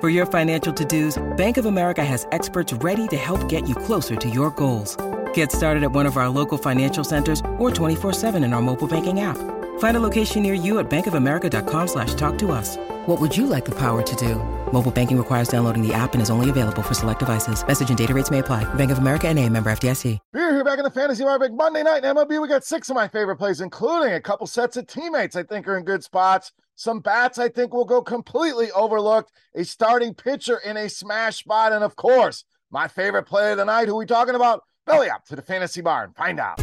For your financial to-dos, Bank of America has experts ready to help get you closer to your goals. Get started at one of our local financial centers or 24-7 in our mobile banking app. Find a location near you at bankofamerica.com slash talk to us. What would you like the power to do? Mobile banking requires downloading the app and is only available for select devices. Message and data rates may apply. Bank of America and a member FDIC. We're here back in the Fantasy Big Monday night in MLB. We got six of my favorite plays, including a couple sets of teammates I think are in good spots. Some bats I think will go completely overlooked. A starting pitcher in a smash spot. And of course, my favorite player of the night. Who we talking about? Belly up to the Fantasy Barn. Find out.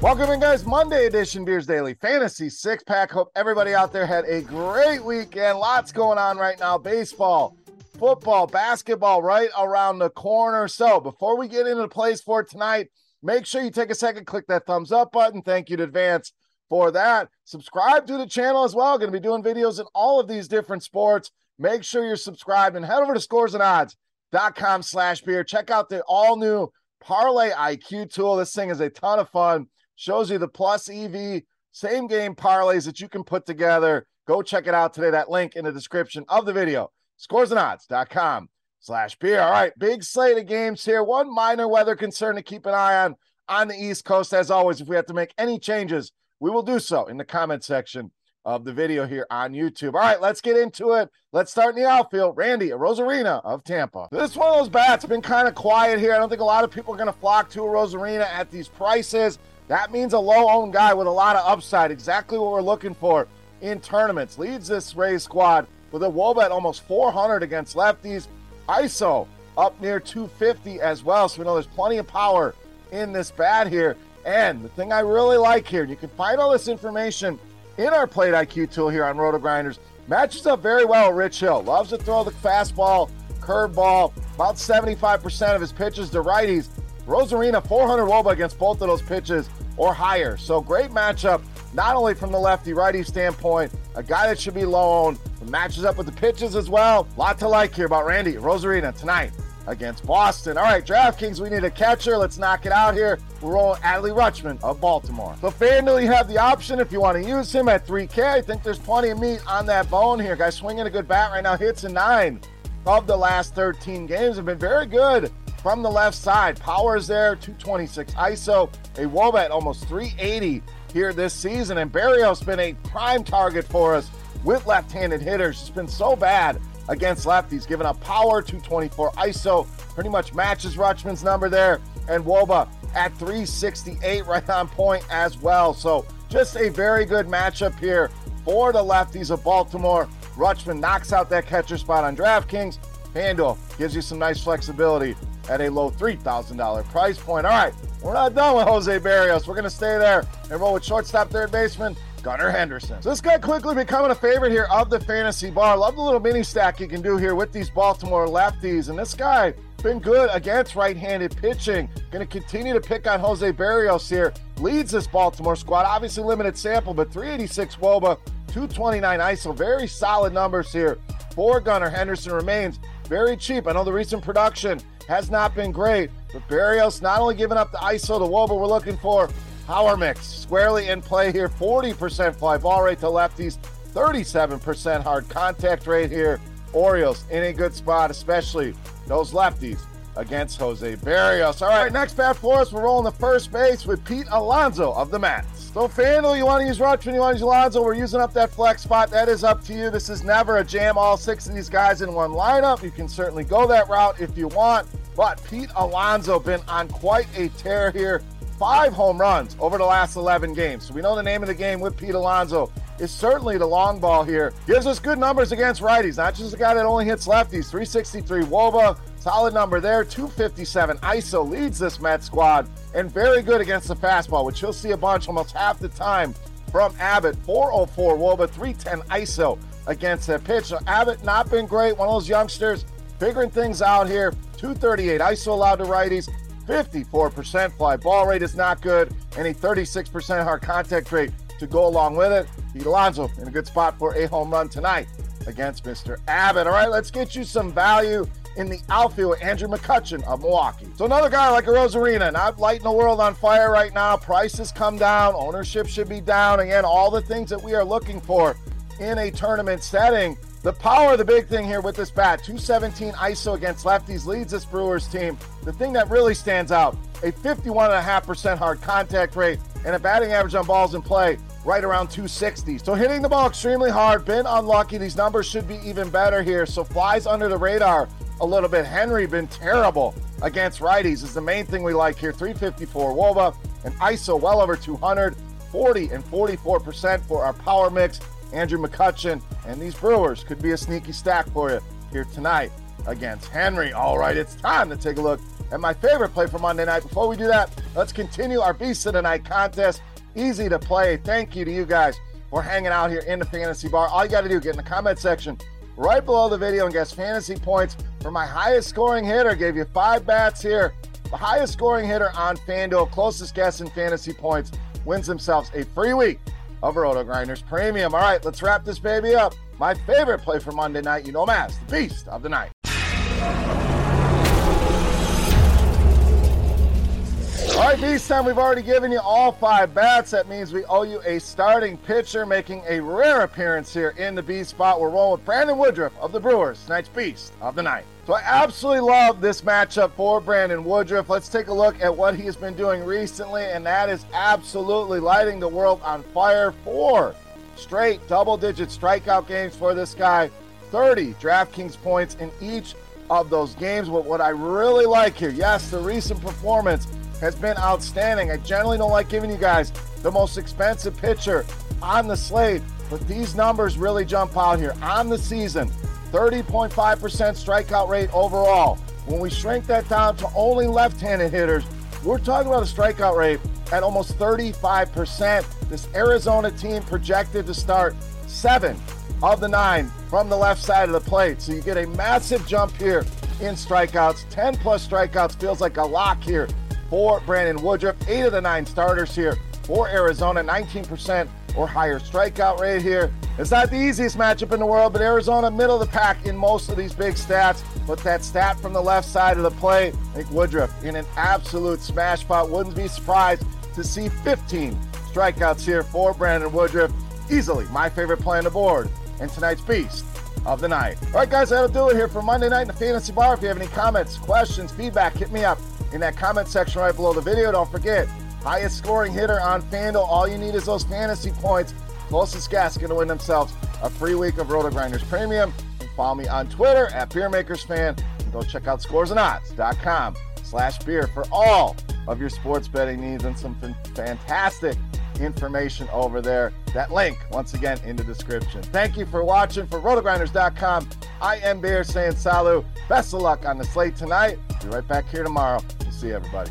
Welcome in, guys. Monday edition Beers Daily Fantasy Six Pack. Hope everybody out there had a great weekend. Lots going on right now. Baseball, football, basketball right around the corner. So before we get into the plays for tonight, make sure you take a second, click that thumbs up button. Thank you in advance for that. Subscribe to the channel as well. Going to be doing videos in all of these different sports. Make sure you're subscribed and head over to scoresandodds.com slash beer. Check out the all new Parlay IQ tool. This thing is a ton of fun shows you the plus EV same game parlays that you can put together. Go check it out today. That link in the description of the video. Scoresandodds.com slash beer. All right, big slate of games here. One minor weather concern to keep an eye on on the East Coast. As always, if we have to make any changes, we will do so in the comment section of the video here on YouTube. All right, let's get into it. Let's start in the outfield. Randy Arozarena of Tampa. This one of those bats been kind of quiet here. I don't think a lot of people are going to flock to Arozarena at these prices. That means a low owned guy with a lot of upside, exactly what we're looking for in tournaments. Leads this Rays squad with a Wobat almost 400 against lefties. ISO up near 250 as well. So we know there's plenty of power in this bat here. And the thing I really like here, you can find all this information in our plate IQ tool here on RotoGrinders. Matches up very well with Rich Hill. Loves to throw the fastball, curveball. About 75% of his pitches to righties. Arozarena 400 Woba against both of those pitches or higher. So great matchup, not only from the lefty righty standpoint, a guy that should be low owned, matches up with the pitches as well. Lot to like here about Randy Arozarena tonight against Boston. All right, DraftKings, we need a catcher. Let's knock it out here. We're rolling Adley Rutschman of Baltimore. So FanDuel, you have the option if you want to use him at 3K. I think there's plenty of meat on that bone here. Guy swinging a good bat right now. Hits in nine of the last 13 games have been very good from the left side. Power is there, 226 ISO, a Wobat almost 380 here this season. And Berrios been a prime target for us with left-handed hitters. It's been so bad against lefties, giving up power, 224 ISO, pretty much matches Rutschman's number there. And Woba at 368 right on point as well. So just a very good matchup here for the lefties of Baltimore. Rutschman knocks out that catcher spot on DraftKings. FanDuel gives you some nice flexibility at a low $3,000 price point. All right, we're not done with Jose Berrios. We're going to stay there and roll with shortstop, third baseman, Gunnar Henderson. So this guy quickly becoming a favorite here of the fantasy bar. Love the little mini stack you can do here with these Baltimore lefties. And this guy been good against right-handed pitching. Going to continue to pick on Jose Berrios here. Leads this Baltimore squad. Obviously limited sample, but 386 Woba, 229 ISO. Very solid numbers here for Gunnar Henderson. Remains very cheap. I know the recent production has not been great. But Berrios not only giving up the ISO, the Woba we're looking for, Power mix squarely in play here. 40% fly ball rate to lefties, 37% hard contact rate here. Orioles in a good spot, especially those lefties against Jose Berrios. All right, next bat for us, we're rolling the first base with Pete Alonso of the Mets. So, FanDuel, you want to use Rutschman, you want to use Alonso, we're using up that flex spot. That is up to you. This is never a jam, all six of these guys in one lineup. You can certainly go that route if you want. But Pete Alonso been on quite a tear here. Five home runs over the last 11 games. So we know the name of the game with Pete Alonso is certainly the long ball here. Gives us good numbers against righties, not just a guy that only hits lefties. 363 Woba, solid number there. 257 ISO leads this Met squad, and very good against the fastball, which you'll see a bunch almost half the time from Abbott. 404 Woba, 310 ISO against that pitch. So Abbott not been great. One of those youngsters figuring things out here. 238 ISO allowed to righties. 54% fly ball rate is not good, and a 36% hard contact rate to go along with it. Pete Alonso in a good spot for a home run tonight against Mr. Abbott. All right, let's get you some value in the outfield with Andrew McCutchen of Milwaukee. So another guy like a Arozarena, not lighting the world on fire right now. Prices come down, ownership should be down. Again, all the things that we are looking for in a tournament setting. The power, the big thing here with this bat, 217 ISO against lefties leads this Brewers team. The thing that really stands out, a 51.5% hard contact rate and a batting average on balls in play right around 260. So hitting the ball extremely hard, been unlucky. These numbers should be even better here. So flies under the radar a little bit. Henry been terrible against righties is the main thing we like here. 354 Woba and ISO well over 200, 40 and 44% for our power mix. Andrew McCutchen, and these Brewers could be a sneaky stack for you here tonight against Henry. All right, it's time to take a look at my favorite play for Monday night. Before we do that, let's continue our Beast of the Night contest. Easy to play. Thank you to you guys for hanging out here in the fantasy bar. All you got to do, get in the comment section right below the video and guess fantasy points for my highest scoring hitter. Gave you five bats here. The highest scoring hitter on FanDuel, closest guess in fantasy points, wins themselves a free week of RotoGrinders Premium. All right, let's wrap this baby up. My favorite play for Monday night, you know as the Beast of the Night. All right, Beast time. We've already given you all five bats. That means we owe you a starting pitcher making a rare appearance here in the Beast spot. We're rolling with Brandon Woodruff of the Brewers, tonight's Beast of the Night. So I absolutely love this matchup for Brandon Woodruff. Let's take a look at what he has been doing recently, and that is absolutely lighting the world on fire. Four straight double-digit strikeout games for this guy. 30 DraftKings points in each of those games. But what I really like here, yes, the recent performance has been outstanding. I generally don't like giving you guys the most expensive pitcher on the slate, but these numbers really jump out here. On the season, 30.5% strikeout rate overall. When we shrink that down to only left handed hitters, we're talking about a strikeout rate at almost 35%. This Arizona team projected to start seven of the nine from the left side of the plate. So you get a massive jump here in strikeouts. 10 plus strikeouts feels like a lock here for Brandon Woodruff. Eight of the nine starters here for Arizona, 19% or higher strikeout rate here. It's not the easiest matchup in the world, but Arizona middle of the pack in most of these big stats. But that stat from the left side of the plate, think Woodruff in an absolute smash spot. Wouldn't be surprised to see 15 strikeouts here for Brandon Woodruff. Easily my favorite play on the board and tonight's beast of the night. All right, guys, that'll do it here for Monday night in the Fantasy Bar. If you have any comments, questions, feedback, hit me up in that comment section right below the video. Don't forget, highest scoring hitter on FanDuel. All you need is those fantasy points. Closest guest going to win themselves a free week of RotoGrinders Premium. And follow me on Twitter at BeerMakersFan. And go check out scoresandodds.com slash beer for all of your sports betting needs and some fantastic information over there. That link, once again, in the description. Thank you for watching. For rotogrinders.com, I am Beer saying salu. Best of luck on the slate tonight. Be right back here tomorrow. We'll see everybody.